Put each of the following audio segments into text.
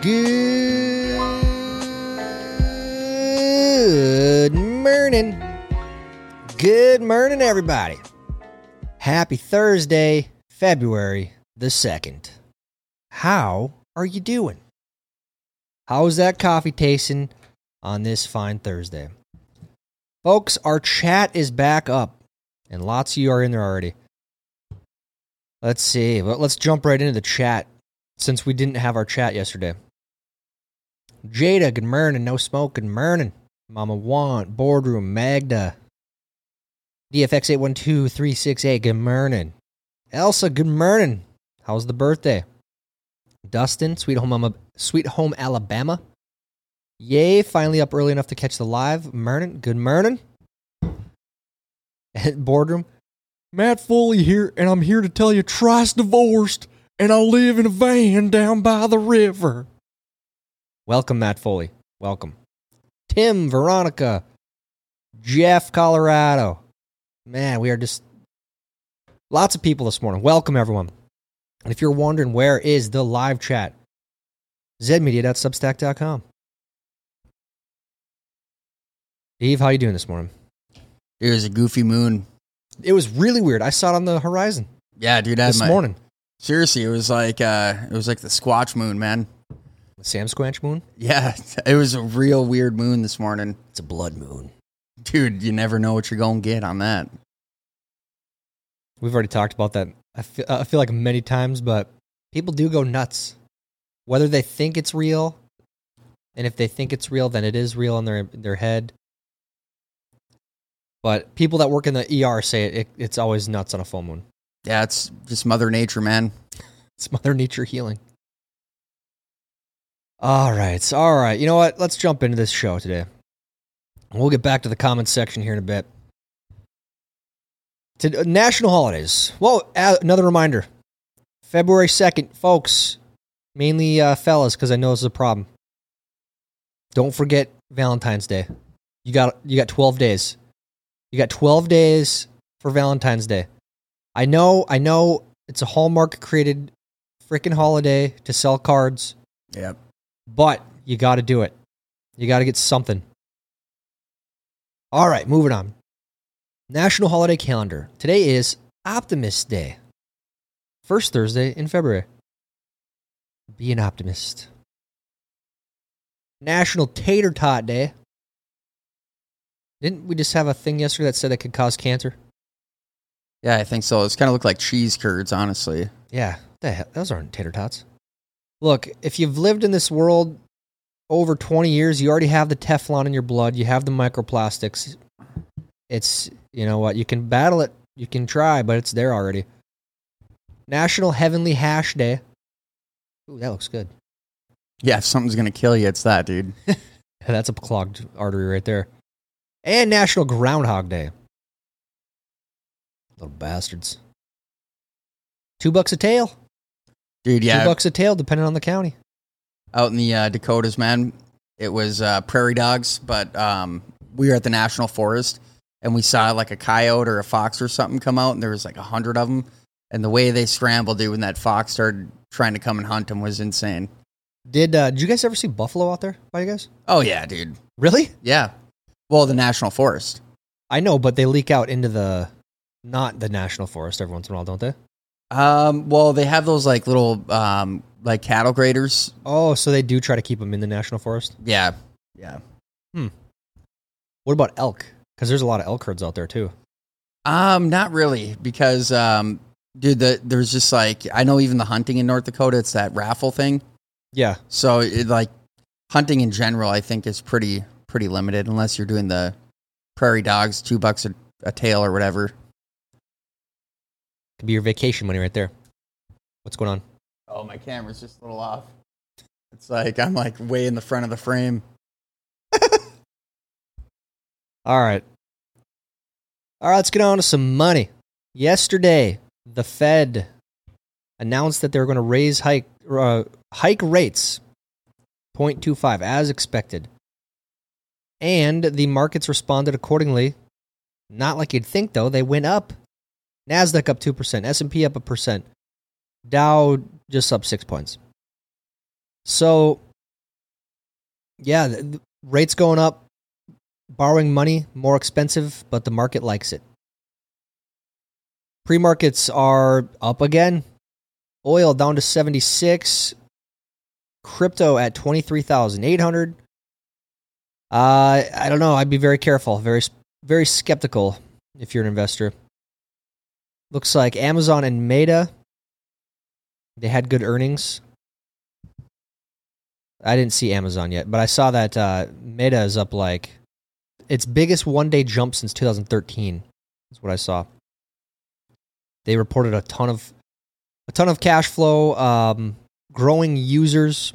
Good morning. Good morning, everybody. Happy Thursday, February the 2nd. How are you doing? How's that coffee tasting on this fine Thursday? Folks, our chat is back up, and lots of you are in there already. Let's see. Let's jump right into the chat since we didn't have our chat yesterday. Jada, good morning. No smoke, good morning. Mama Want, Boardroom, Magda. DFX812368, good morning. Elsa, good morning. How's the birthday? Dustin, Sweet Home, Alabama, Sweet Home Alabama. Yay, finally up early enough to catch the live. Morning, good morning. Boardroom, Matt Foley here, and I'm here to tell you Trice divorced, and I live in a van down by the river. Welcome, Matt Foley. Welcome. Tim, Veronica, Jeff, Colorado. Man, we are just lots of people this morning. Welcome, everyone. And if you're wondering where is the live chat, zmedia.substack.com. Eve, how you doing this morning? It was a goofy moon. It was really weird. I saw it on the horizon Yeah, dude. I this my- morning. Seriously, it was like uh, it was like the Squatch moon, man. Sam Squanch moon. Yeah, it was a real weird moon this morning, It's a blood moon. dude. You never know what you're gonna get on that. We've already talked about that. I feel, I feel like many times, but people do go nuts. Whether they think it's real, and if they think it's real, then it is real in their their head. But people that work in the ER say it, it it's always nuts on a full moon. Yeah, it's just Mother Nature, man. It's Mother Nature healing. All right, all right. You know what? Let's jump into this show today. We'll get back to the comments section here in a bit. To uh, national holidays. Well, another reminder: February second, folks. Mainly uh, fellas, because I know this is a problem. Don't forget Valentine's Day. You got you got twelve days. You got twelve days for Valentine's Day. I know, I know, it's a Hallmark created freaking holiday to sell cards, Yep. But you got to do it. You got to get something. All right, moving on. National Holiday Calendar. Today is Optimist Day. First Thursday in February. Be an optimist. National Tater Tot Day. Didn't we just have a thing yesterday that said it could cause cancer? Yeah, I think so. It's kind of look like cheese curds, honestly. Yeah, the hell, those aren't tater tots. Look, if you've lived in this world over 20 years, you already have the Teflon in your blood, you have the microplastics. It's, you know what, you can battle it, you can try, but it's there already. National Heavenly Hash Day. Ooh, that looks good. Yeah, if something's gonna kill you, it's that, dude. That's a clogged artery right there. And National Groundhog Day. Little bastards. Two bucks a tail. Dude, yeah. Two bucks a tail, depending on the county. out in the uh, Dakotas, man. It was uh, prairie dogs, but um, we were at the national forest and we saw like a coyote or a fox or something come out, and there was like a hundred of them. And the way they scrambled, dude, when that fox started trying to come and hunt them was insane. Did uh, did you guys ever see buffalo out there by you guys? Oh yeah, dude. Really? Yeah. Well, the national forest. I know, but they leak out into the not the national forest every once in a while, don't they? Um, well, they have those like little um, like cattle graders. Oh, so they do try to keep them in the national forest. Yeah. Yeah. Hmm. What about elk? Because there's a lot of elk herds out there too. Um, not really, because um, dude, the, there's just like I know even the hunting in North Dakota, it's that raffle thing. Yeah, So it, like hunting in general, I think is pretty pretty limited unless you're doing the prairie dogs, two bucks a, a tail or whatever. Could be your vacation money right there. What's going on? Oh, my camera's just a little off. It's like I'm like way in the front of the frame. All right, all right. Let's get on to some money. Yesterday, the Fed announced that they were going to raise hike uh, hike rates 0.25 as expected. And the markets responded accordingly. Not like you'd think though, they went up. Nasdaq up 2%, S&P up a percent. Dow just up 6 points. So, yeah, rates going up, borrowing money more expensive, but the market likes it. Pre markets are up again. Oil down to 76. Crypto at 23,800. Uh, I don't know. I'd be very careful, very, very skeptical if you're an investor. Looks like Amazon and Meta, they had good earnings. I didn't see Amazon yet, but I saw that uh, Meta is up like its biggest one day jump since 2013. That's what I saw. They reported a ton of a ton of cash flow, um, growing users,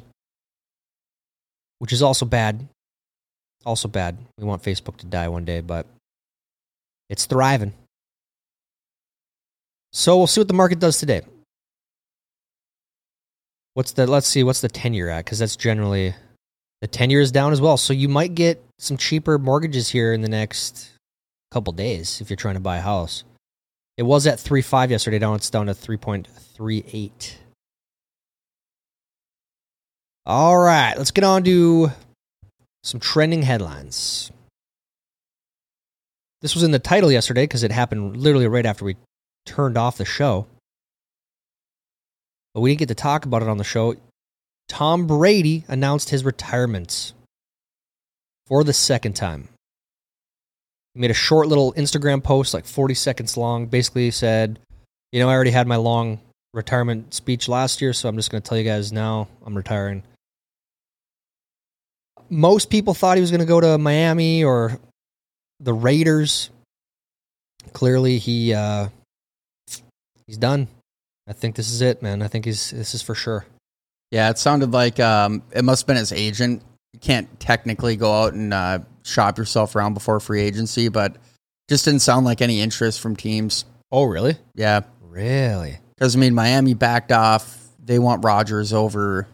which is also bad. Also bad. We want Facebook to die one day, but it's thriving. So we'll see what the market does today. What's the let's see what's the 10 year at cuz that's generally the 10 year is down as well. So you might get some cheaper mortgages here in the next couple days if you're trying to buy a house. It was at 3.5 yesterday, now it's down to 3.38. All right, let's get on to some trending headlines. This was in the title yesterday because it happened literally right after we turned off the show. But we didn't get to talk about it on the show. Tom Brady announced his retirement for the second time. He made a short little Instagram post, like 40 seconds long, basically said, You know, I already had my long retirement speech last year, so I'm just going to tell you guys now I'm retiring. Most people thought he was going to go to Miami or the Raiders. Clearly, he uh, he's done. I think this is it, man. I think he's this is for sure. Yeah, it sounded like um, it must have been his agent. You can't technically go out and uh, shop yourself around before free agency, but just didn't sound like any interest from teams. Oh, really? Yeah, Really? because I mean, Miami backed off. They want Rodgers over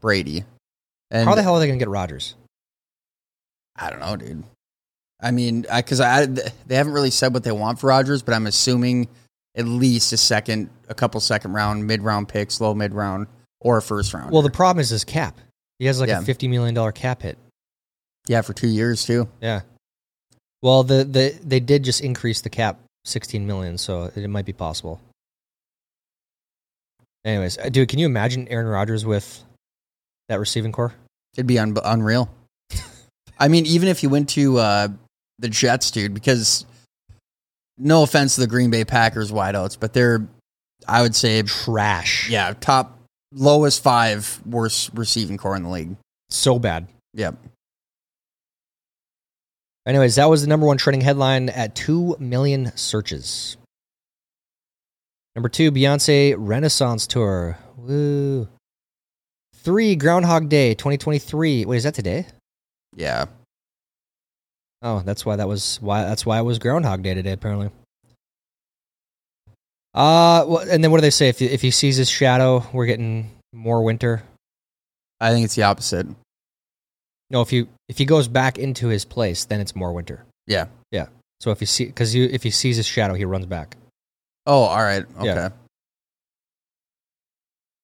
Brady, and How the hell are they going to get Rodgers? I don't know, dude. I mean, because I, they haven't really said what they want for Rodgers, but I'm assuming at least a second, a couple second round, mid round picks, low mid round, or a first round. Well, the problem is his cap. He has like Yeah. a fifty million dollar cap hit. yeah, for two years too. Yeah. Well, the, the they did just increase the cap sixteen million, so it might be possible. Anyways, uh, dude, can you imagine Aaron Rodgers with that receiving corps? It'd be un- unreal. I mean, even if you went to uh, the Jets, dude, because no offense to the Green Bay Packers wideouts, but they're, I would say, Trash. yeah, top lowest five worst receiving corps in the league. So bad. Yep. Anyways, that was the number one trending headline at 2 million searches. Number two, Beyonce Renaissance Tour. Woo. Three, Groundhog Day 2023. Wait, is that today? Yeah. Oh, that's why that was why that's why it was Groundhog Day today, apparently. Uh, well, and then what do they say? If he, if he sees his shadow, we're getting more winter. I think it's the opposite. No, if you if he goes back into his place, then it's more winter. Yeah. Yeah. So if you see, because you if he sees his shadow, he runs back. Oh, all right. Okay. Yeah.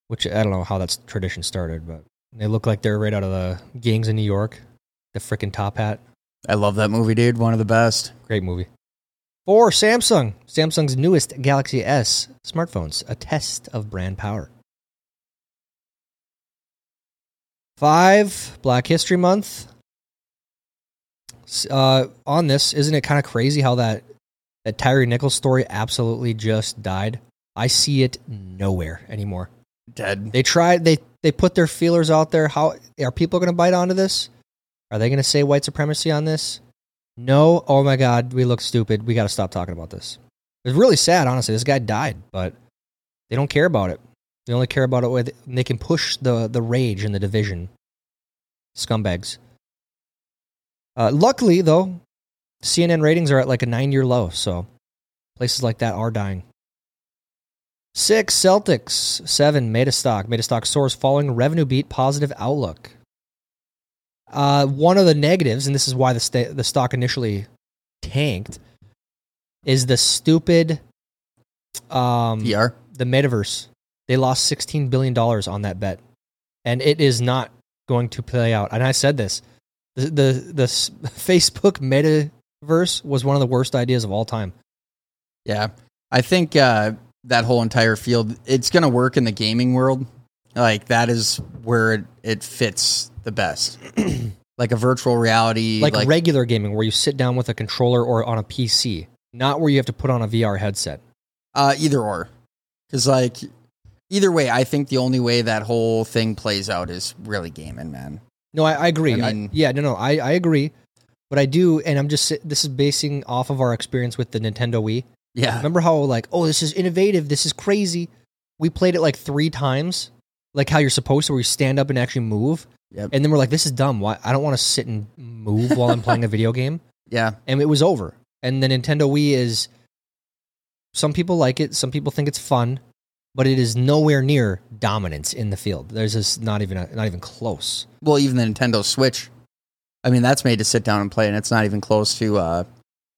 Which I don't know how that tradition started, but they look like they're right out of the gangs in New York. The freaking top hat, I love that movie, dude. One of the best. great movie. Four, Samsung, Samsung's newest Galaxy S smartphones, a test of brand power. Five, Black History Month. Uh, on this, isn't it kind of crazy how that that Tyre Nichols story absolutely just died? I see it nowhere anymore. Dead. They tried. They they put their feelers out there. How are people going to bite onto this? Are they going to say white supremacy on this? No. Oh my God, we look stupid. We got to stop talking about this. It's really sad, honestly. This guy died, but they don't care about it. They only care about it when they can push the the rage and the division. Scumbags. Uh, luckily, though, CNN ratings are at like a nine year low, so places like that are dying. Six Celtics. Seven Metastock. Metastock soars following revenue beat positive outlook. Uh, one of the negatives, and this is why the sta- the stock initially tanked, is the stupid um, PR. the metaverse. They lost sixteen billion dollars on that bet, and it is not going to play out. And I said this: the the, the Facebook metaverse was one of the worst ideas of all time. Yeah. I think uh, that whole entire field, it's going to work in the gaming world. Like, that is where it, it fits the best. like a virtual reality. Like, Like, regular gaming, where you sit down with a controller or on a PC, not where you have to put on a VR headset. uh, either or. Because, like, either way, I think the only way that whole thing plays out is really gaming, man. No, I, I agree. I I yeah, no, no, I, I agree. But I do, and I'm just this is basing off of our experience with the Nintendo Wii. Yeah. Remember how like, oh, this is innovative, this is crazy. We played it like three times, like how you're supposed to, where you stand up and actually move. Yep. And then we're like, this is dumb. Why? I don't want to sit and move while I'm playing a video game. Yeah. And it was over. And the Nintendo Wii is. Some people like it. Some people think it's fun, but it is nowhere near dominance in the field. There's just not even a, not even close. Well, even the Nintendo Switch. I mean, that's made to sit down and play, and it's not even close to uh,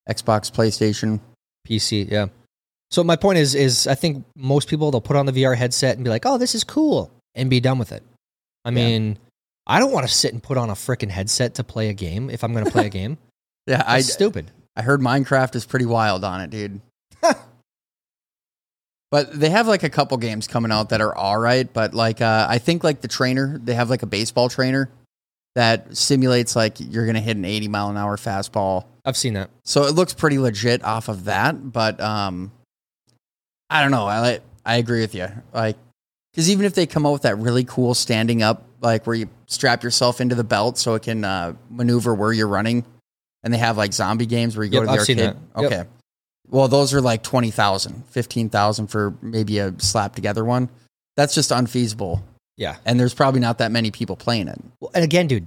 Xbox, PlayStation. PC, yeah. So my point is, is I think most people they'll put on the VR headset and be like, "Oh, this is cool," and be done with it. I Yeah. mean, I don't want to sit and put on a freaking headset to play a game if I'm going to play a game. Yeah, I, stupid. I heard Minecraft is pretty wild on it, dude. but they have like a couple games coming out that are all right. But like, uh, I think like the trainer, they have like a baseball trainer that simulates like you're gonna hit an 80 mile an hour fastball. I've seen that. So it looks pretty legit off of that. But um, I don't know. I I agree with you. Like, because even if they come out with that really cool standing up, like where you strap yourself into the belt so it can uh, maneuver where you're running, and they have like zombie games where you go Yep, to the I've seen arcade. that. Yep. Okay. Well, those are like 20,000, 15,000 for maybe a slap together one. That's just unfeasible. Yeah. And there's probably not that many people playing it. Well, and again, dude,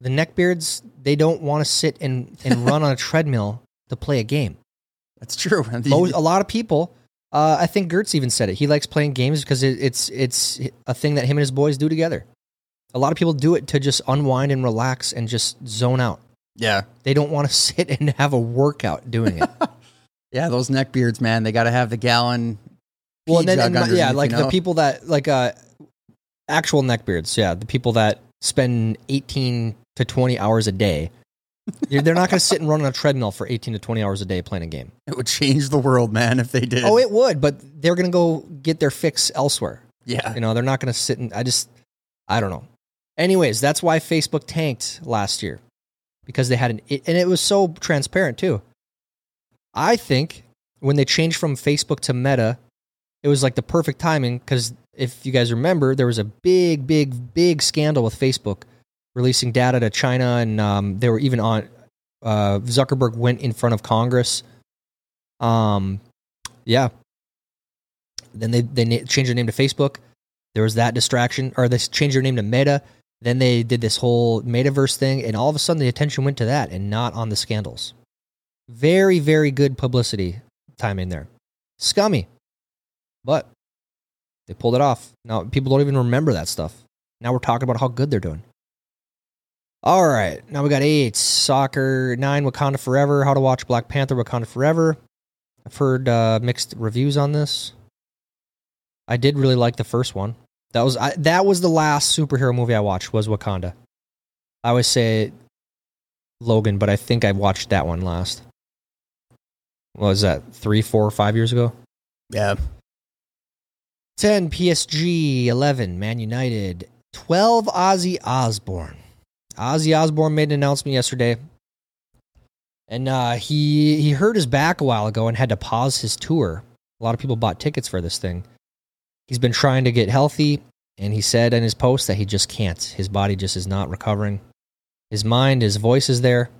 the neckbeards they don't want to sit and and run on a treadmill to play a game. That's true. Most, a lot of people. Uh, I think Gertz even said it. He likes playing games because it, it's it's a thing that him and his boys do together. A lot of people do it to just unwind and relax and just zone out. yeah. They don't want to sit and have a workout doing it. Yeah, those neck beards, man, they got to have the gallon. well, and then and yeah, like you the people that like uh, actual neckbeards. Yeah, the people that spend eighteen to twenty hours a day. They're they're not going to sit and run on a treadmill for eighteen to twenty hours a day playing a game. It would change the world, man, if they did. Oh, it would, but they're going to go get their fix elsewhere. yeah. You know, they're not going to sit and I just, I don't know. Anyways, that's why Facebook tanked last year because they had an, it, and it was so transparent too. I think when they changed from Facebook to Meta, it was like the perfect timing because if you guys remember, there was a big, big, big scandal with Facebook releasing data to China, and um, they were even on. Uh, Zuckerberg went in front of Congress. Um, yeah. Then they they na- changed their name to Facebook. There was that distraction, or they changed their name to Meta. Then they did this whole metaverse thing, and all of a sudden the attention went to that and not on the scandals. Very, very good publicity timing there. Scummy, but they pulled it off. Now people don't even remember that stuff. Now we're talking about how good they're doing. All right, now we got eight soccer, nine Wakanda Forever. How to watch Black Panther Wakanda Forever. I've heard uh, mixed reviews on this. I did really like the first one. That was I, that was the last superhero movie I watched was Wakanda. I always say Logan, but I think I watched that one last. What was that three, four, five years ago? Yeah. 10 PSG, 11 Man United, 12 Ozzy Osbourne. Ozzy Osbourne made an announcement yesterday. And uh, he he hurt his back a while ago and had to pause his tour. A lot of people bought tickets for this thing. He's been trying to get healthy, and he said in his post that he just can't. His body just is not recovering. His mind, his voice is there,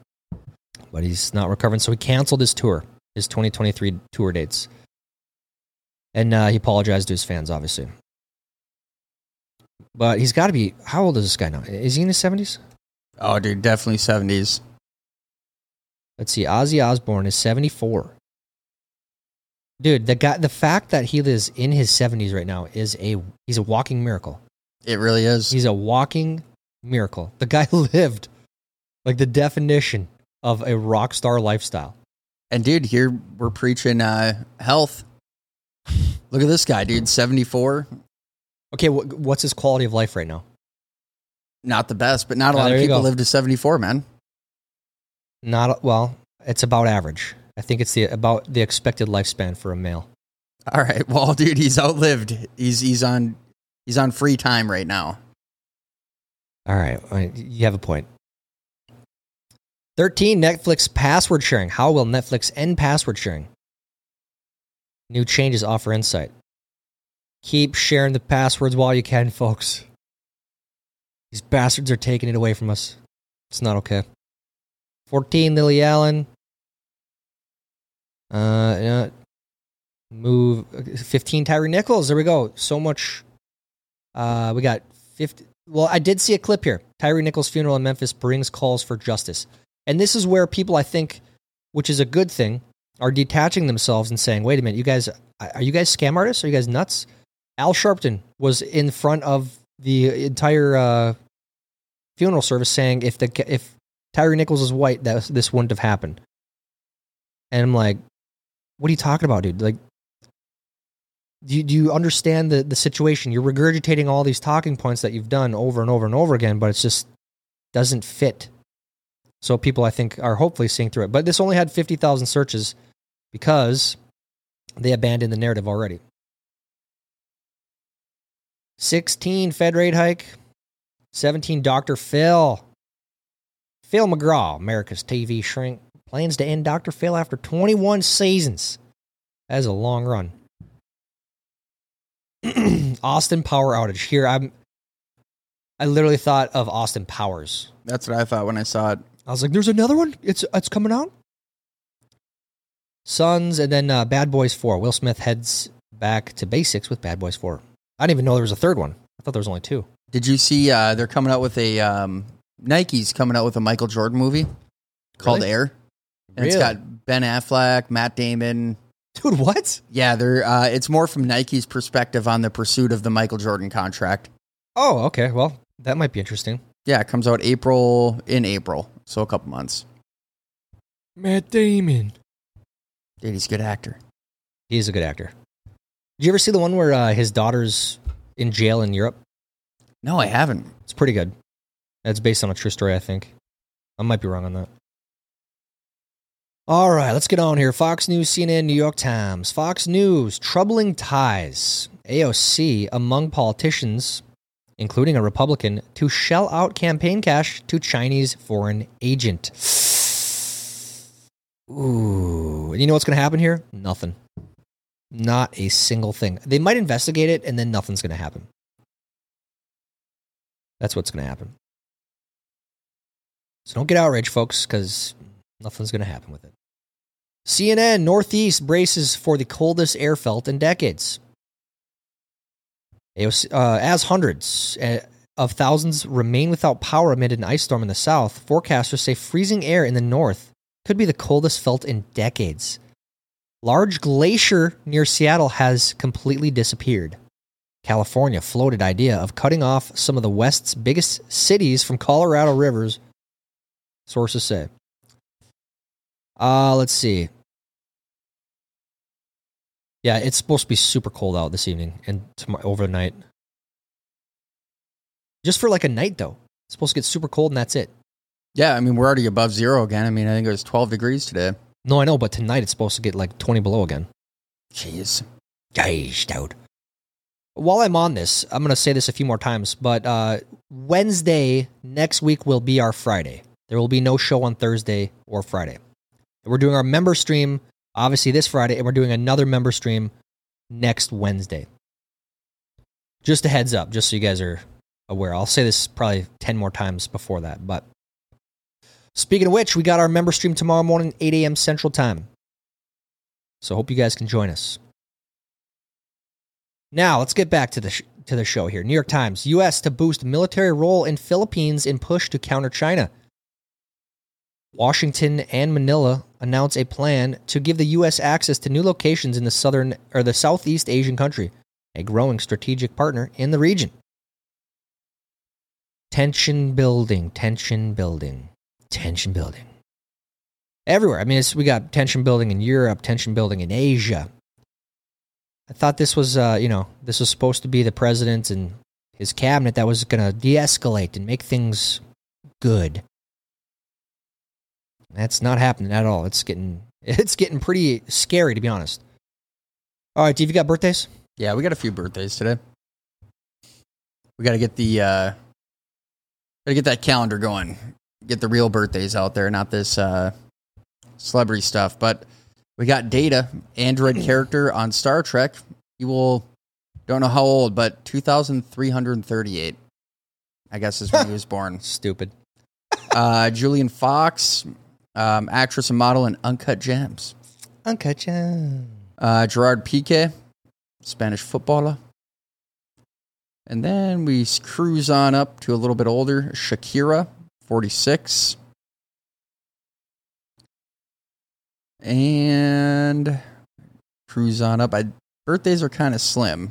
but he's not recovering. So he canceled his tour, his 2023 tour dates. And uh, he apologized to his fans, obviously. But he's got to be. How old is this guy now? Is he in his 70s? Oh, dude, definitely 70s. Let's see. Ozzy Osbourne is 74. Dude, the guy, the fact that he is in his 70s right now is a he's a walking miracle. It really is. He's a walking miracle. The guy lived like the definition of a rock star lifestyle. And dude, here we're preaching uh, health. Look at this guy, dude, 74. Okay, wh- what's his quality of life right now? Not the best, but not a Oh, lot of people live to 74, man. Not well. It's about average. I think it's the about the expected lifespan for a male. All right. Well, dude, he's outlived. He's he's on he's on free time right now. All right, you have a point. 13 Netflix password sharing. How will Netflix end password sharing? New changes offer insight. Keep sharing the passwords while you can, folks. These bastards are taking it away from us. It's not okay. 14 Lily Allen. Uh, yeah. move 15 Tyre Nichols. There we go. So much. Uh, we got 50. Well, I did see a clip here. Tyre Nichols' funeral in Memphis brings calls for justice. And this is where people, I think, which is a good thing, are detaching themselves and saying, wait a minute, you guys, are you guys scam artists? Are you guys nuts? Al Sharpton was in front of the entire uh, funeral service saying if the if Tyre Nichols was white, that this wouldn't have happened. And I'm like, what are you talking about, dude? Like, do you, do you understand the, the situation? You're regurgitating all these talking points that you've done over and over and over again, but it just doesn't fit. So people, I think, are hopefully seeing through it. But this only had 50,000 searches because they abandoned the narrative already. 16 Fed rate hike. 17 Dr. Phil. Phil McGraw, America's TV shrink, plans to end Dr. Phil after 21 seasons. That is a long run. Austin power outage. Here I'm I literally thought of Austin Powers. That's what I thought when I saw it. I was like, "There's another one. It's it's coming out." Sons, and then uh, Bad Boys Four. Will Smith heads back to basics with Bad Boys Four. I didn't even know there was a third one. I thought there was only two. Did you see uh, they're coming out with a um, Nike's coming out with a Michael Jordan movie called Really? Air. And it's Really? got Ben Affleck, Matt Damon. Dude, what? Yeah, they're uh, it's more from Nike's perspective on the pursuit of the Michael Jordan contract. Oh, okay. Well, that might be interesting. Yeah, it comes out April in April, so a couple months. Matt Damon. Dude, he's a good actor. He's a good actor. Did you ever see the one where uh, his daughter's in jail in Europe? No, I haven't. It's pretty good. That's based on a true story, I think. I might be wrong on that. All right, let's get on here. Fox News, CNN, New York Times. Fox News, troubling ties. AOC among politicians, including a Republican, to shell out campaign cash to Chinese foreign agent. Ooh. And you know what's going to happen here? Nothing. Not a single thing. They might investigate it and then nothing's going to happen. That's what's going to happen. So don't get outraged, folks, because nothing's going to happen with it. CNN Northeast braces for the coldest air felt in decades. Uh, as hundreds uh, of thousands remain without power amid an ice storm in the south, forecasters say freezing air in the north could be the coldest felt in decades. Large glacier near Seattle has completely disappeared. California floated idea of cutting off some of the West's biggest cities from Colorado rivers, sources say. Uh, let's see. Yeah, it's supposed to be super cold out this evening and tomorrow overnight. Just for like a night though. It's supposed to get super cold and that's it. Yeah, I mean we're already above zero again. I mean I think it was 12 degrees today. No, I know, but tonight it's supposed to get like 20 below again. Jeez. Guys, dude. While I'm on this, I'm going to say this a few more times, but uh, Wednesday next week will be our Friday. There will be no show on Thursday or Friday. We're doing our member stream, obviously, this Friday, and we're doing another member stream next Wednesday. Just a heads up, just so you guys are aware. I'll say this probably 10 more times before that. But speaking of which, we got our member stream tomorrow morning, 8 a.m. Central Time. So hope you guys can join us. Now let's get back to the sh- to the show here. New York Times: U.S. to boost military role in Philippines in push to counter China. Washington and Manila announce a plan to give the U.S. access to new locations in the southern or the Southeast Asian country, a growing strategic partner in the region. Tension building, tension building, tension building. Everywhere. I mean, we got tension building in Europe, tension building in Asia. I thought this was, uh, you know, this was supposed to be the president and his cabinet that was going to de-escalate and make things good. That's not happening at all. It's getting it's getting pretty scary to be honest. All right, Steve, you got birthdays? Yeah, we got a few birthdays today. We got to get the uh, got to get that calendar going. Get the real birthdays out there, not this uh, celebrity stuff. But we got Data, android character on Star Trek. He will don't know how old, but two thousand three hundred thirty-eight. I guess is when he was born. Stupid. Uh, Julian Fox, um, actress and model in Uncut Gems. Uncut Gem. Uh, Gerard Piqué, Spanish footballer. And then we cruise on up to a little bit older Shakira, 46. And cruise on up. I, birthdays are kind of slim.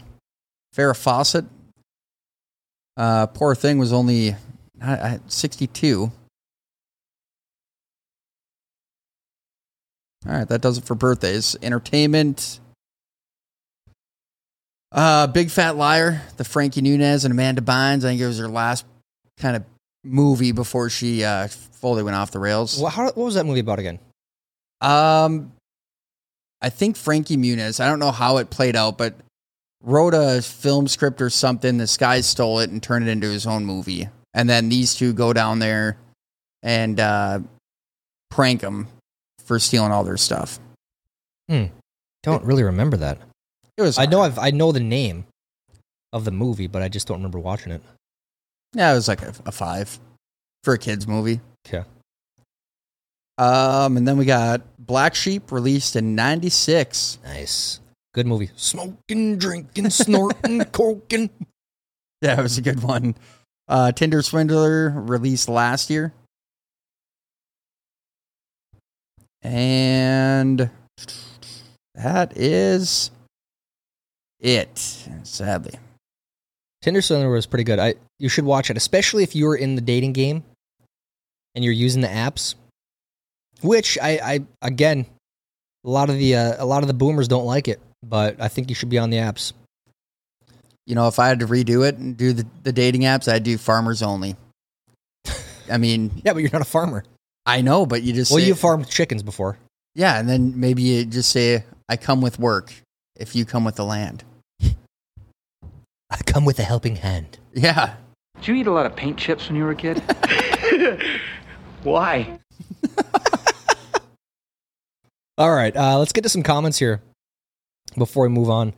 Farrah Fawcett, uh, poor thing was only uh, 62. All right, that does it for birthdays. Entertainment. Uh, Big Fat Liar, the Frankie Muniz and Amanda Bynes. I think it was her last kind of movie before she uh, fully went off the rails. Well, how, what was that movie about again? Um, I think Frankie Muniz. I don't know how it played out, but wrote a film script or something. This guy stole it and turned it into his own movie, and then these two go down there and uh, prank him for stealing all their stuff. Hmm. Don't really remember that. It was. I know I've I know the name of the movie, but I just don't remember watching it. Yeah, it was like a, a five for a kids movie. Okay. Um, and then we got Black Sheep released in '96. Nice. Good movie. Smoking, drinking, snorting, coking. Yeah, it was a good one. Uh, Tinder Swindler released last year. And that is it, sadly. Tinder Swindler was pretty good. I you should watch it, especially if you're in the dating game and you're using the apps. Which I, I again, a lot of the uh, a lot of the boomers don't like it, but I think you should be on the apps. You know, if I had to redo it and do the, the dating apps, I'd do farmers only. I mean, Yeah, but you're not a farmer. I know, but you just Well, say, you farmed chickens before. yeah, and then maybe you just say, I come with work if you come with the land. I come with a helping hand. Yeah. Did you eat a lot of paint chips when you were a kid? Why? All right, uh, let's get to some comments here before we move on.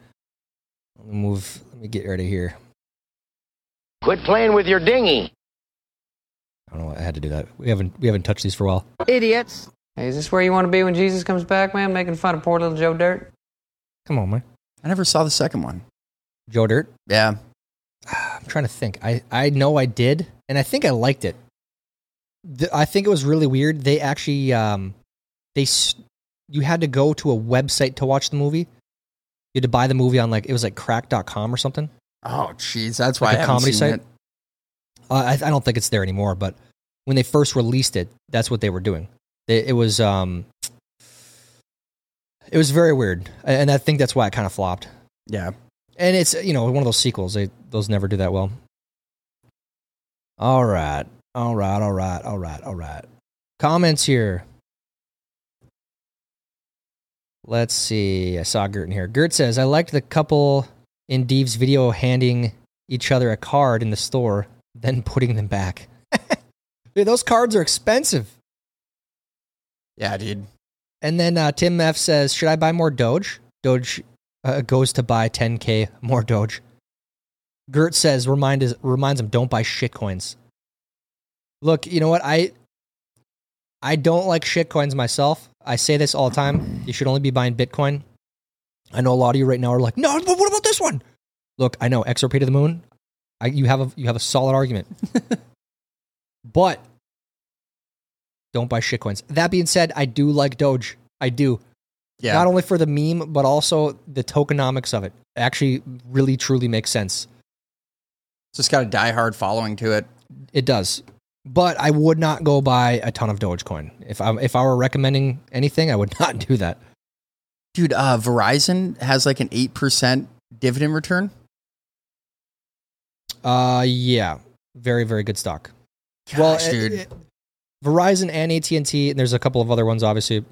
Let me move. Let me get rid of here. Quit playing with your dinghy. I don't know. I had to do that. We haven't we haven't touched these for a while. Idiots. Hey, is this where you want to be when Jesus comes back, man? Making fun of poor little Joe Dirt? Come on, man. I never saw the second one. Joe Dirt. Yeah. I'm trying to think. I, I know I did, and I think I liked it. The, I think it was really weird. They actually, um, they, you had to go to a website to watch the movie. You had to buy the movie on like it was like crack.com or something. Oh, jeez. That's why Like I a haven't comedy seen site? it. Uh, I, I don't think it's there anymore, but when they first released it, that's what they were doing. It, it was, um, it was very weird, and I think that's why it kind of flopped. Yeah. And it's you know one of those sequels. They those never do that well. All right, all right, all right, all right, all right. Comments here. Let's see. I saw Gert in here. Gert says, "I liked the couple in Deve's video handing each other a card in the store, then putting them back. Dude, those cards are expensive." Yeah, dude. And then uh, Tim F says, "Should I buy more Doge?" Doge uh, goes to buy 10k more Doge. Gert says, "Remind is, reminds him, don't buy shitcoins." Look, you know what? I I don't like shitcoins myself. I say this all the time. You should only be buying Bitcoin. I know a lot of you right now are like, "No, but what about this one?" Look, I know XRP to the moon. I, you have a you have a solid argument, but don't buy shitcoins. That being said, I do like Doge. I do Yeah. not only for the meme but also the tokenomics of it actually really truly makes sense It's just got a diehard following to it. it does but i would not go buy a ton of dogecoin if i if i were recommending anything i would not do that Dude, uh, Verizon has like an 8% dividend return. Uh, yeah, very very good stock. well, Gosh, it- dude. it- Verizon and AT and T, and there's a couple of other ones, obviously,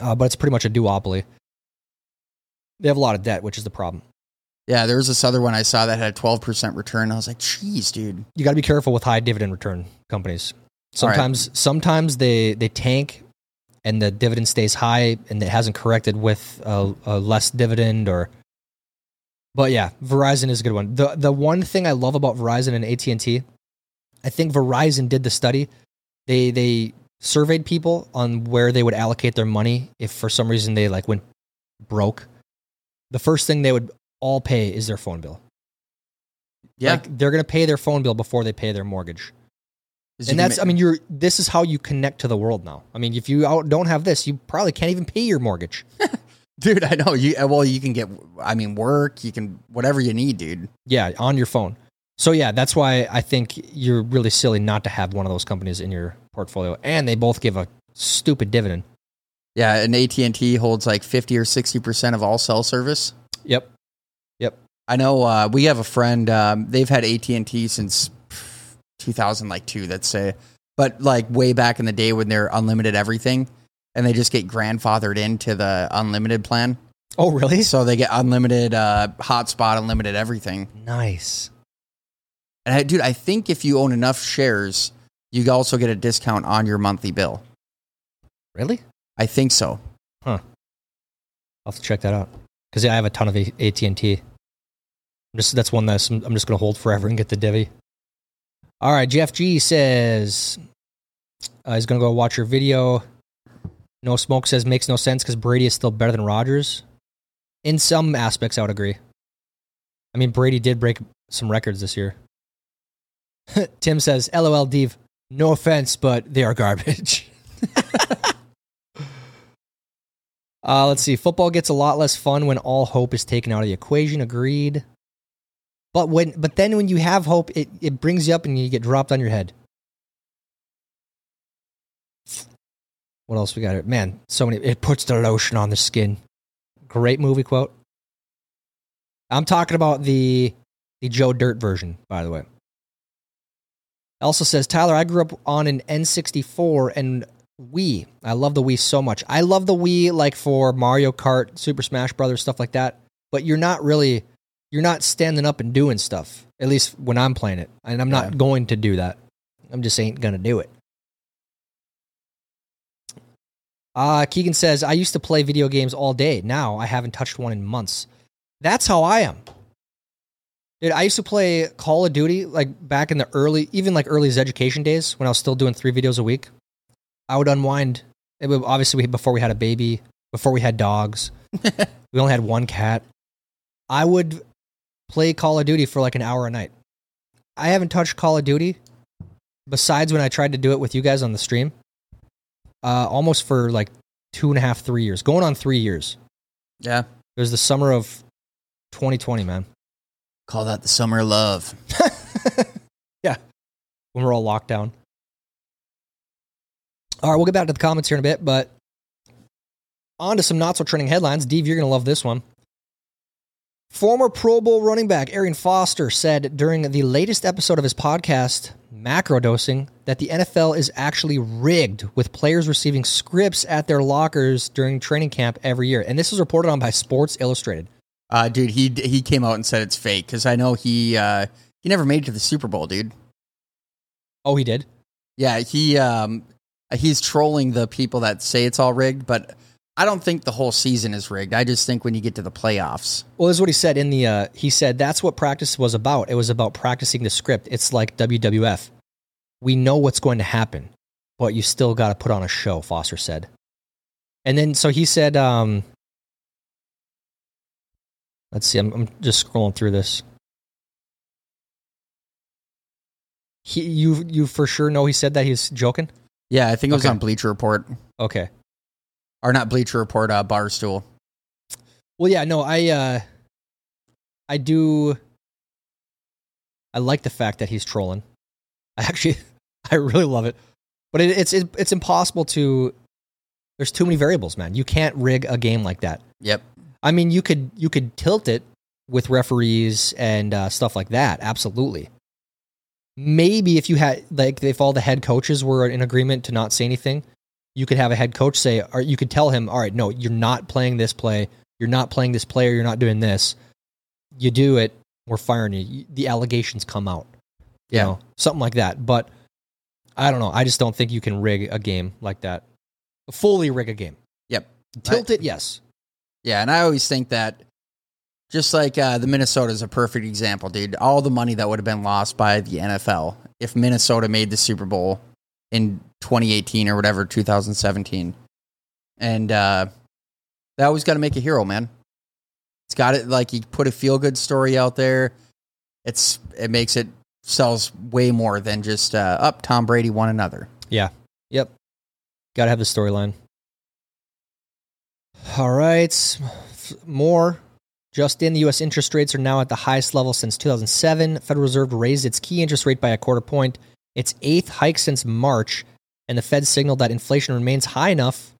uh, but it's pretty much a duopoly. They have a lot of debt, which is the problem. yeah, there was this other one I saw that had a twelve percent return. I was like, "Jeez, dude." You got to be careful with high dividend return companies. All right. Sometimes, sometimes they they tank, and the dividend stays high, and it hasn't corrected with a, a less dividend or. But yeah, Verizon is a good one. the The one thing I love about Verizon and AT and T, I think Verizon did the study. They they surveyed people on where they would allocate their money if for some reason they like went broke. The first thing they would all pay is their phone bill. Yeah, Like they're gonna pay their phone bill before they pay their mortgage. you And that's ma- I mean you're this is how you connect to the world now. I mean if you don't have this, you probably can't even pay your mortgage. dude. I know you. uh, Well, you can get. I mean, work. You can whatever you need, dude. yeah, on your phone. So yeah, that's why I think you're really silly not to have one of those companies in your portfolio and they both give a stupid dividend. Yeah, and AT and T holds like fifty or sixty percent of all cell service. Yep. Yep. I know uh, we have a friend. Um, they've had AT and T since two thousand like two. Let's say, but like way back in the day when they're unlimited everything, and they just get grandfathered into the unlimited plan. Oh really? So they get unlimited uh, hotspot, unlimited everything. Nice. And I, dude, I think if you own enough shares, you also get a discount on your monthly bill. Really? I think so. Huh. I'll have to check that out. Because I have a ton of AT and T. Just that's one that's I'm just gonna hold forever and get the divvy. All right, Jeff G says uh, he's gonna go watch your video. No smoke says makes no sense because Brady is still better than Rodgers. In some aspects, I would agree. I mean, Brady did break some records this year. Tim says, "LOL, Dave. No offense, but they are garbage." Uh, let's see. Football gets a lot less fun when all hope is taken out of the equation. Agreed. But when, but then when you have hope, it, it brings you up and you get dropped on your head. What else we got here? Man, so many. It puts the lotion on the skin. Great movie quote. I'm talking about the the Joe Dirt version, by the way. Also says Tyler, I grew up on an N64 and Wii. I love the Wii so much. I love the Wii like for Mario Kart, Super Smash Brothers, stuff like that. But you're not really you're not standing up and doing stuff. At least when I'm playing it. And I'm not Yeah. going to do that. I'm just ain't gonna do it. Uh Keegan says, I used to play video games all day. Now I haven't touched one in months. That's how I am. Dude, I used to play Call of Duty like back in the early, even like early as education days when I was still doing three videos a week. I would unwind. It would, obviously, we, before we had a baby, before we had dogs, we only had one cat. I would play Call of Duty for like an hour a night. I haven't touched Call of Duty besides when I tried to do it with you guys on the stream. Uh, almost for like two and a half, three years, going on three years. Yeah, It was the summer of 2020, man. Call that the summer of love. yeah. When we're all locked down. All right, we'll get back to the comments here in a bit, but on to some not so trending headlines. Dave, you're going to love this one. Former Pro Bowl running back Arian Foster said during the latest episode of his podcast, Macro Dosing, that the NFL is actually rigged with players receiving scripts at their lockers during training camp every year. And this was reported on by Sports Illustrated. Uh, dude, he he came out and said it's fake because I know he uh, he never made it to the Super Bowl, dude. Oh, he did? Yeah, he um he's trolling the people that say it's all rigged, but I don't think the whole season is rigged. I just think when you get to the playoffs. Well, this is what he said in the. Uh, he said that's what practice was about. It was about practicing the script. It's like WWF. We know what's going to happen, but you still got to put on a show. Foster said, and then so he said. Um, let's see. I'm, I'm just scrolling through this. He, you, you for sure know he said that he's joking. Yeah, I think it was Okay. on Bleacher Report Okay. or not Bleacher Report, uh, Barstool. Well, yeah, no, I, uh, I do. I like the fact that he's trolling. I actually, I really love it. But it, it's it, it's impossible to. There's too many variables, man. You can't rig a game like that. Yep. I mean, you could you could tilt it with referees and uh, stuff like that. Absolutely. Maybe if you had like if all the head coaches were in agreement to not say anything, you could have a head coach say, or you could tell him, all right, no, you're not playing this play. You're not playing this player. You're not doing this. You do it, we're firing you. The allegations come out. You Yeah. know, something like that. But I don't know. I just don't think you can rig a game like that. Fully rig a game. Yep. Tilt it, yes. Yeah, and I always think that just like uh, the Minnesota is a perfect example, dude. All the money that would have been lost by the NFL if Minnesota made the Super Bowl in 2018 or whatever, 2017, and uh, that always got to make a hero, man. It's got it like you put a feel good story out there. It's it makes it sells way more than just uh, up Tom Brady won another. Yeah. Yep. Got to have the storyline. All right. More. Just in, the U.S. interest rates are now at the highest level since 2007. Federal Reserve raised its key interest rate by a quarter point, its eighth hike since March, and the Fed signaled that inflation remains high enough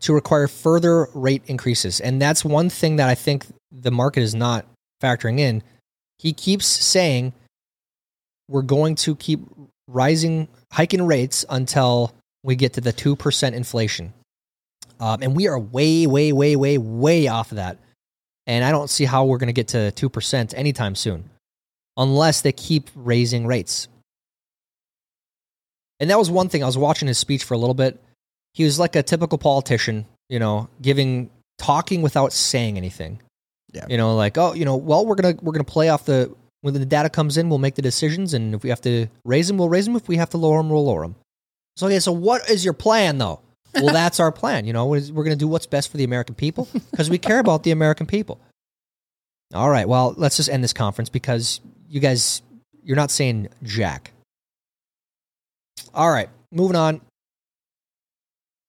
to require further rate increases. And that's one thing that I think the market is not factoring in. He keeps saying we're going to keep rising, hiking rates until we get to the 2% inflation. Um, and we are way, way, way, way, way off of that. And I don't see how we're going to get to 2% anytime soon unless they keep raising rates. And that was one thing. I was watching his speech for a little bit. He was like a typical politician, you know, giving, talking without saying anything. Yeah. You know, like, oh, you know, well, we're going to, we're going to play off the, when the data comes in, we'll make the decisions. And if we have to raise them, we'll raise them. If we have to lower them, we'll lower them. So, okay, so what is your plan though? Well, that's our plan. You know, we're going to do what's best for the American people because we care about the American people. All right. Well, let's just end this conference because you guys, you're not saying jack. All right. Moving on.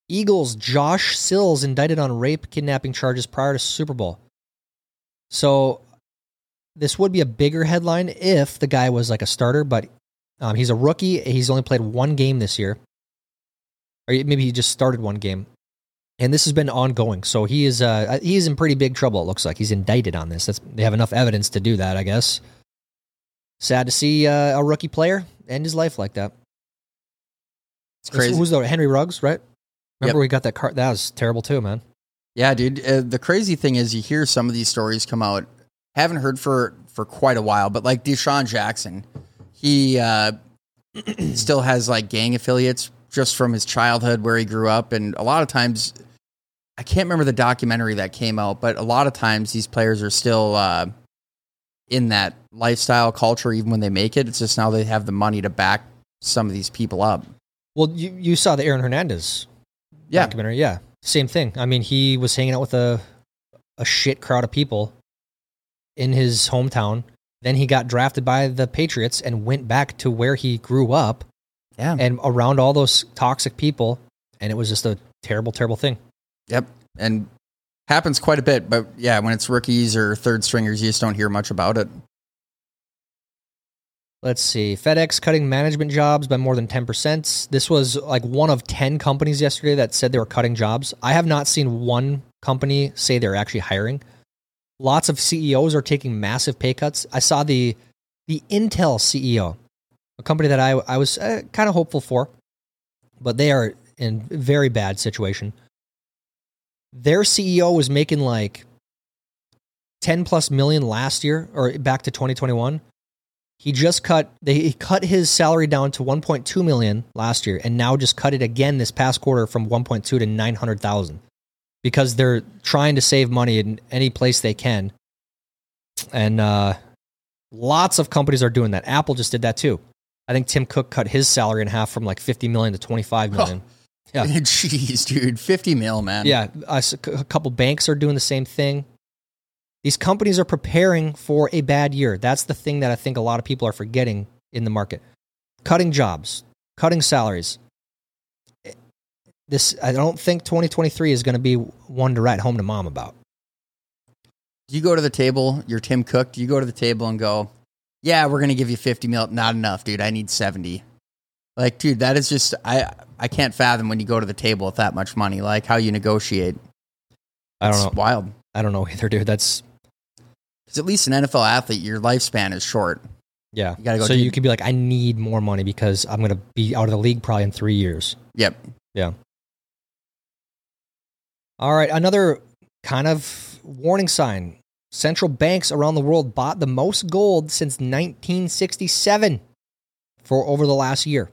Eagles Josh Sills indicted on rape kidnapping charges prior to Super Bowl. So this would be a bigger headline if the guy was like a starter, but um, he's a rookie. He's only played one game this year, or maybe he just started one game, and this has been ongoing. So he is uh, he is in pretty big trouble. It looks like he's indicted on this. That's, they have enough evidence to do that, I guess. Sad to see uh, a rookie player end his life like that. It's crazy. Who's the Henry Ruggs, right? Remember Yep. we got that card? That was terrible too, man. Yeah, dude. Uh, the crazy thing is, you hear some of these stories come out. Haven't heard for for quite a while, but like DeSean Jackson, he uh, still has like gang affiliates just from his childhood where he grew up, and a lot of times, I can't remember the documentary that came out, but a lot of times these players are still uh, in that lifestyle culture even when they make it. It's just now they have the money to back some of these people up. Well, you you saw the Aaron Hernandez Yeah, documentary. Yeah, same thing. I mean, he was hanging out with a a shit crowd of people in his hometown. Then he got drafted by the Patriots and went back to where he grew up yeah, and around all those toxic people. And it was just a terrible, terrible thing. Yep. And happens quite a bit, but yeah, when it's rookies or third stringers, you just don't hear much about it. Let's see. FedEx cutting management jobs by more than 10%. This was like one of 10 companies yesterday that said they were cutting jobs. I have not seen one company say they're actually hiring. Lots of CEOs are taking massive pay cuts. I saw the the Intel CEO, a company that I I was uh, kind of hopeful for, but they are in very bad situation. Their CEO was making like 10 plus million last year or back to 2021 he just cut they he cut his salary down to 1.2 million last year and now just cut it again this past quarter from 1.2 to 900,000 because they're trying to save money in any place they can. And uh lots of companies are doing that. Apple just did that too. I think Tim Cook cut his salary in half from like 50 million to 25 million. Yeah. Jeez, dude, fifty mil, man. Yeah, a couple banks are doing the same thing. These companies are preparing for a bad year. That's the thing that I think a lot of people are forgetting in the market. Cutting jobs, cutting salaries. Eh, this I don't think 2023 is going to be one to write home to mom about. Do you go to the table? You're Tim Cook. Do you go to the table and go, "Yeah, we're gonna give you fifty mil"? Not enough, dude. I need seventy. Like, dude, that is just I I can't fathom when you go to the table with that much money. Like how you negotiate. I don't know. Wild. I don't know either, dude. That's Because at least an NFL athlete, your lifespan is short. Yeah. You gotta go so deep. you could be like, I need more money because I'm going to be out of the league probably in three years. Yep. Yeah. All right. Another kind of warning sign. Central banks around the world bought the most gold since 1967 for over the last year.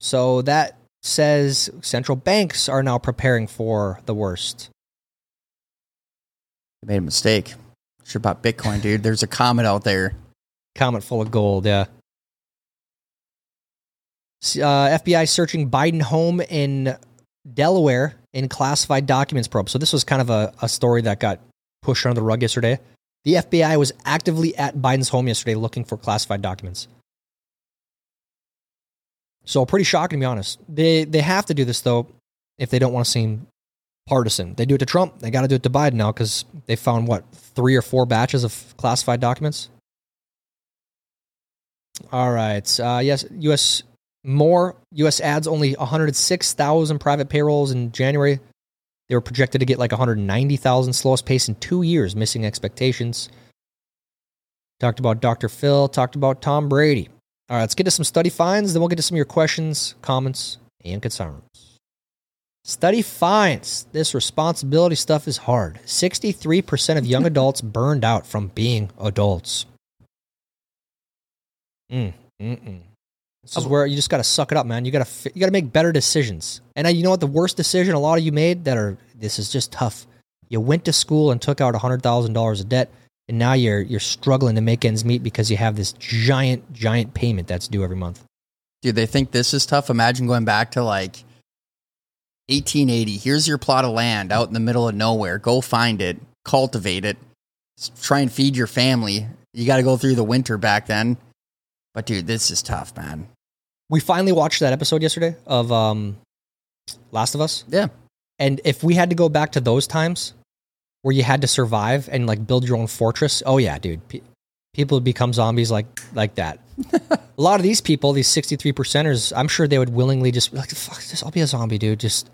So that says central banks are now preparing for the worst. You made a mistake. Should have bought Bitcoin, dude. There's a comet out there. Comet full of gold, yeah. Uh, FBI searching Biden home in Delaware in classified documents probe. So this was kind of a, a story that got pushed under the rug yesterday. The FBI was actively at Biden's home yesterday looking for classified documents. So pretty shocking to be honest. They they have to do this though if they don't want to seem partisan. They do it to Trump. They got to do it to Biden now because they found what three or four batches of classified documents. All right. Uh, yes, U.S. more U.S. ads, only 106,000 private payrolls in January. They were projected to get like 190,000, slowest pace in two years, missing expectations. Talked about Dr. Phil. Talked about Tom Brady. All right, let's get to some study finds. Then we'll get to some of your questions, comments, and concerns. Study finds this responsibility stuff is hard. 63% of young adults burned out from being adults. Mm, mm-mm. This is where you just got to suck it up, man. You got to you got to make better decisions. And you know what? The worst decision a lot of you made that are this is just tough. You went to school and took out hundred thousand dollars of debt, and now you're you're struggling to make ends meet because you have this giant giant payment that's due every month. Dude, they think this is tough. Imagine going back to like 1880. Here's your plot of land out in the middle of nowhere. Go find it, cultivate it, try and feed your family. You got to go through the winter back then. But dude, this is tough, man. We finally watched that episode yesterday of um, Last of Us. Yeah. And if we had to go back to those times where you had to survive and like build your own fortress, oh yeah, dude, Pe- people would become zombies like like that. a lot of these people, these sixty three percenters, I'm sure they would willingly just be like, "Fuck this, I'll be a zombie, dude." Just,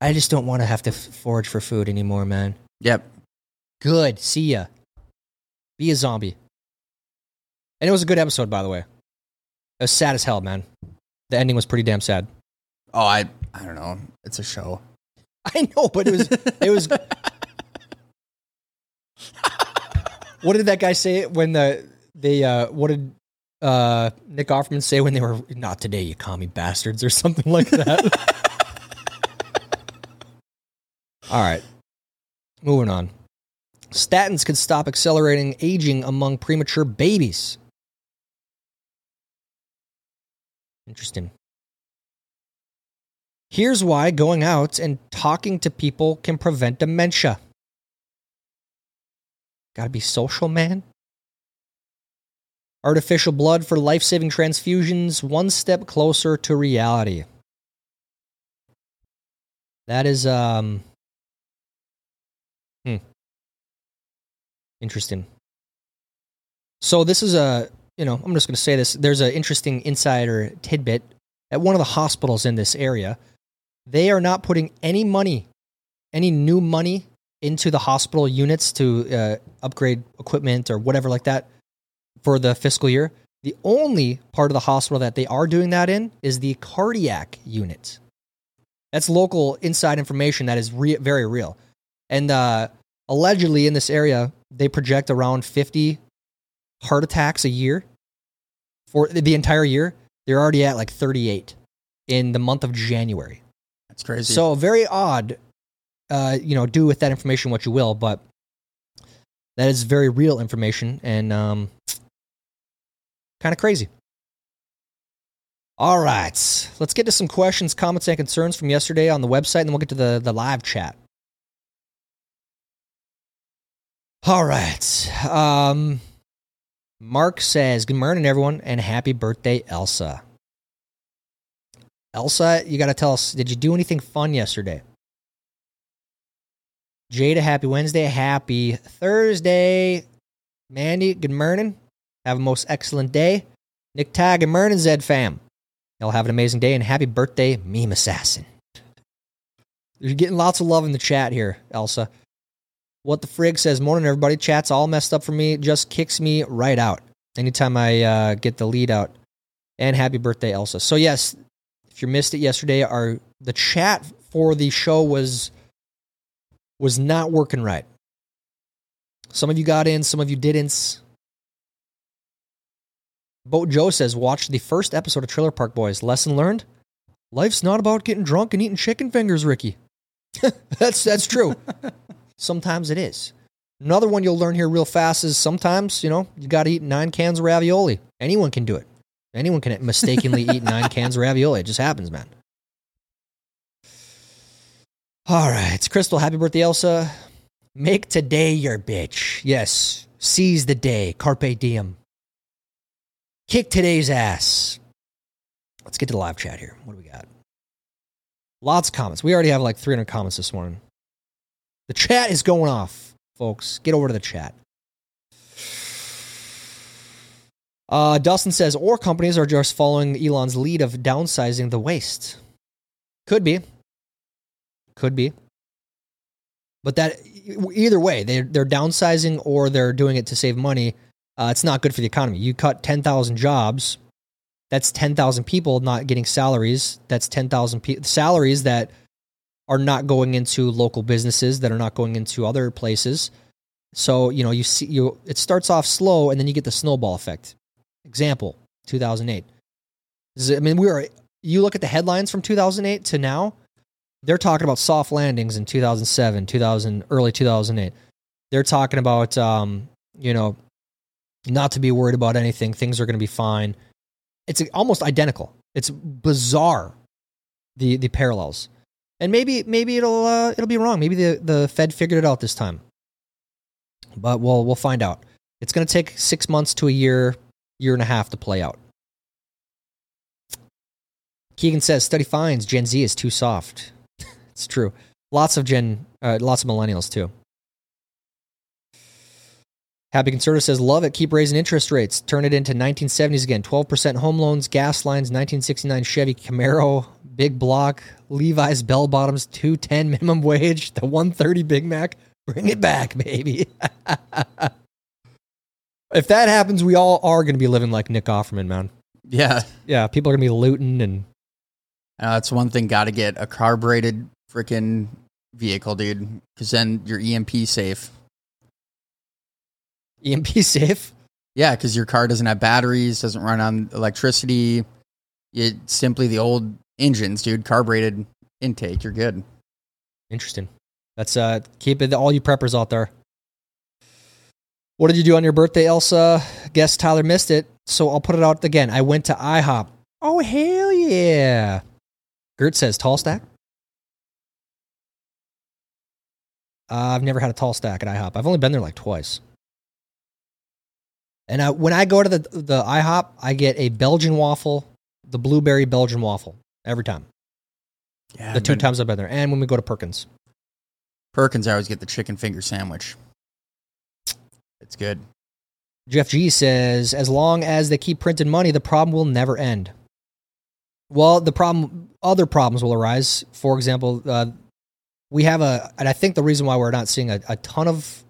I just don't want to have to forage for food anymore, man. Yep. Good, see ya. Be a zombie. And it was a good episode, by the way. It was sad as hell, man. The ending was pretty damn sad. Oh, I I don't know. It's a show. I know, but it was it was. what did that guy say when the they uh what did uh Nick Offerman say when they were not today you commie bastards or something like that? All right. Moving on. Statins could stop accelerating aging among premature babies. Interesting. Here's why going out and talking to people can prevent dementia. Gotta be social, man. Artificial blood for life saving transfusions, one step closer to reality. That is, um, hmm. Interesting. So, this is a, you know, I'm just going to say this. There's an interesting insider tidbit at one of the hospitals in this area they are not putting any money, any new money into the hospital units to uh, upgrade equipment or whatever like that for the fiscal year. The only part of the hospital that they are doing that in is the cardiac unit. That's local inside information that is re- very real. And uh, allegedly in this area, they project around 50 heart attacks a year for the entire year. They're already at like 38 in the month of January. That's crazy. So very odd. Uh, you know, do with that information what you will, but that is very real information and um, kind of crazy. All right, let's get to some questions, comments, and concerns from yesterday on the website, and then we'll get to the, the live chat. All right. Um, Mark says, Good morning, everyone, and happy birthday, Elsa. Elsa, you got to tell us, did you do anything fun yesterday? Jada, happy Wednesday. Happy Thursday. Mandy, good morning. Have a most excellent day. Nick Tag, good morning, Zed fam. Y'all have an amazing day and happy birthday, Meme Assassin. You're getting lots of love in the chat here, Elsa. What the frig says, morning everybody. Chat's all messed up for me. Just kicks me right out anytime I uh, get the lead out. And happy birthday, Elsa. So yes, if you missed it yesterday, our the chat for the show was was not working right. Some of you got in, some of you didn't. Boat Joe says, watch the first episode of Trailer Park Boys. Lesson learned: life's not about getting drunk and eating chicken fingers, Ricky. that's that's true. sometimes it is. Another one you'll learn here real fast is sometimes, you know, you got to eat nine cans of ravioli. Anyone can do it. Anyone can mistakenly eat nine cans of ravioli. It just happens, man. All right. It's Crystal. Happy birthday, Elsa. Make today your bitch. Yes. Seize the day. Carpe diem. Kick today's ass. Let's get to the live chat here. What do we got? Lots of comments. We already have like 300 comments this morning. The chat is going off, folks. Get over to the chat. Uh, Dustin says, or companies are just following Elon's lead of downsizing the waste. Could be. Could be. But that either way, they're, they're downsizing or they're doing it to save money. Uh, it's not good for the economy. You cut 10,000 jobs. That's 10,000 people not getting salaries. That's 10,000 pe- salaries that are not going into local businesses, that are not going into other places. So, you know, you see, you, it starts off slow and then you get the snowball effect. Example, 2008. I mean, we are you look at the headlines from 2008 to now, they're talking about soft landings in 2007, 2000, early 2008. They're talking about, um, you know, not to be worried about anything. Things are going to be fine. It's almost identical. It's bizarre, the the parallels. And maybe maybe it'll uh, it'll be wrong. Maybe the the Fed figured it out this time. But we'll we'll find out. It's going to take six months to a year, year and a half to play out. Keegan says study finds Gen Z is too soft. it's true. Lots of Gen, uh, lots of millennials too. Happy Conservative says, love it. Keep raising interest rates. Turn it into 1970s again. 12% home loans, gas lines, 1969 Chevy Camaro, big block, Levi's bell bottoms, 210 minimum wage, the 130 Big Mac. Bring it back, baby. if that happens, we all are going to be living like Nick Offerman, man. Yeah. Yeah, people are going to be looting and. Uh, that's one thing. Got to get a carbureted freaking vehicle, dude, because then you're EMP safe. EMP safe? Yeah, because your car doesn't have batteries, doesn't run on electricity. It's simply the old engines, dude. Carbureted intake. You're good. Interesting. That's uh keep it all you preppers out there. What did you do on your birthday, Elsa? Guess Tyler missed it, so I'll put it out again. I went to IHOP. Oh hell yeah. Gert says tall stack. Uh, I've never had a tall stack at IHOP. I've only been there like twice. And I, when I go to the the IHOP, I get a Belgian waffle, the blueberry Belgian waffle every time. Yeah. The two times I've been there, and when we go to Perkins. Perkins, I always get the chicken finger sandwich. It's good. Jeff G says, as long as they keep printing money, the problem will never end. Well, the problem, other problems will arise. For example, uh, we have a, and I think the reason why we're not seeing a, a ton of,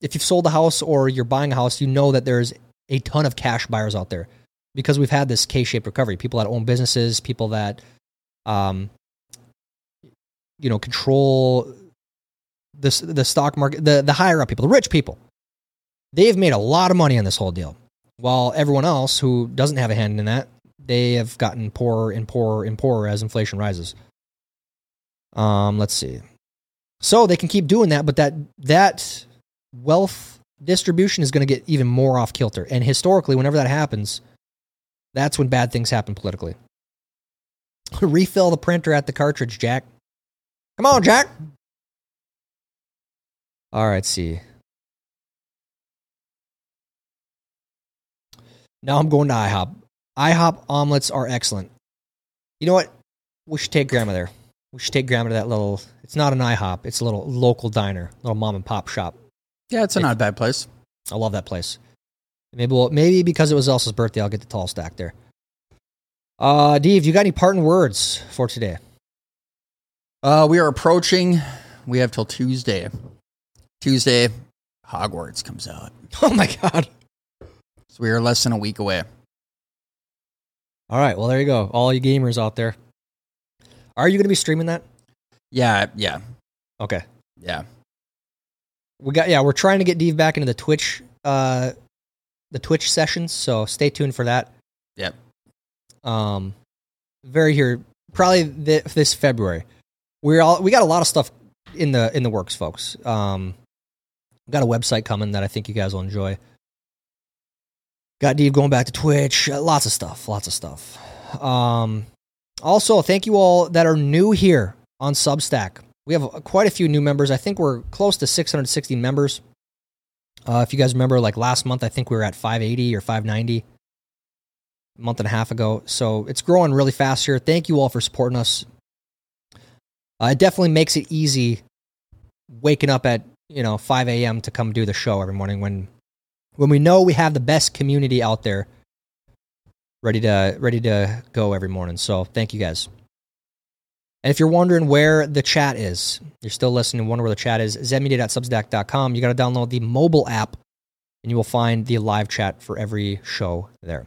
if you've sold a house or you're buying a house, you know that there's a ton of cash buyers out there because we've had this K-shaped recovery. People that own businesses, people that, um, you know, control the the stock market, the the higher up people, the rich people. They've made a lot of money on this whole deal, while everyone else who doesn't have a hand in that, they have gotten poorer and poorer and poorer as inflation rises. Um, let's see. So they can keep doing that, but that that wealth distribution is going to get even more off kilter. And historically, whenever that happens, that's when bad things happen politically. Refill the printer at the cartridge, Jack. Come on, Jack. All right, see. Now I'm going to IHOP. IHOP omelets are excellent. You know what? We should take grandma there. We should take grandma to that little. It's not an IHOP. It's a little local diner, little mom and pop shop. Yeah, it's a not a bad place. I love that place. Maybe we'll, maybe because it was Elsa's birthday, I'll get the tall stack there. Uh, Dave, you got any parting words for today? Uh, we are approaching We have till Tuesday. Tuesday, Hogwarts comes out. Oh my god. So we are less than a week away. All right, well there you go. All you gamers out there. Are you going to be streaming that? Yeah, yeah, Okay. yeah. We got yeah, we're trying to get Dave back into the Twitch uh the Twitch sessions, so stay tuned for that. Yep. Um very here probably th- this February. We're all we got a lot of stuff in the in the works, folks. Um got a website coming that I think you guys will enjoy. Got Dave going back to Twitch, uh, lots of stuff, lots of stuff. Um also, thank you all that are new here on Substack. We have quite a few new members. I think we're close to 660 members. Uh, if you guys remember, like last month, I think we were at 580 or 590 a month and a half ago. So it's growing really fast here. Thank you all for supporting us. Uh, it definitely makes it easy waking up at you know 5 a.m. to come do the show every morning when when we know we have the best community out there ready to ready to go every morning. So thank you guys. And if you're wondering where the chat is, you're still listening and wonder where the chat is, zmedia.substack.com. You got to download the mobile app and you will find the live chat for every show there.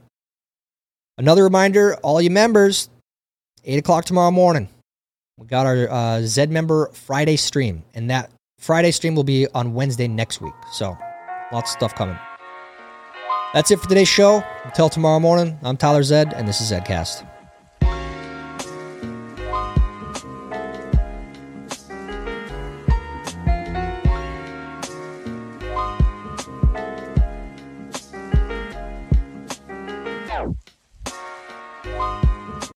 Another reminder, all you members, 8 o'clock tomorrow morning, we got our uh, Z member Friday stream. And that Friday stream will be on Wednesday next week. So lots of stuff coming. That's it for today's show. Until tomorrow morning, I'm Tyler Zed, and this is Zedcast.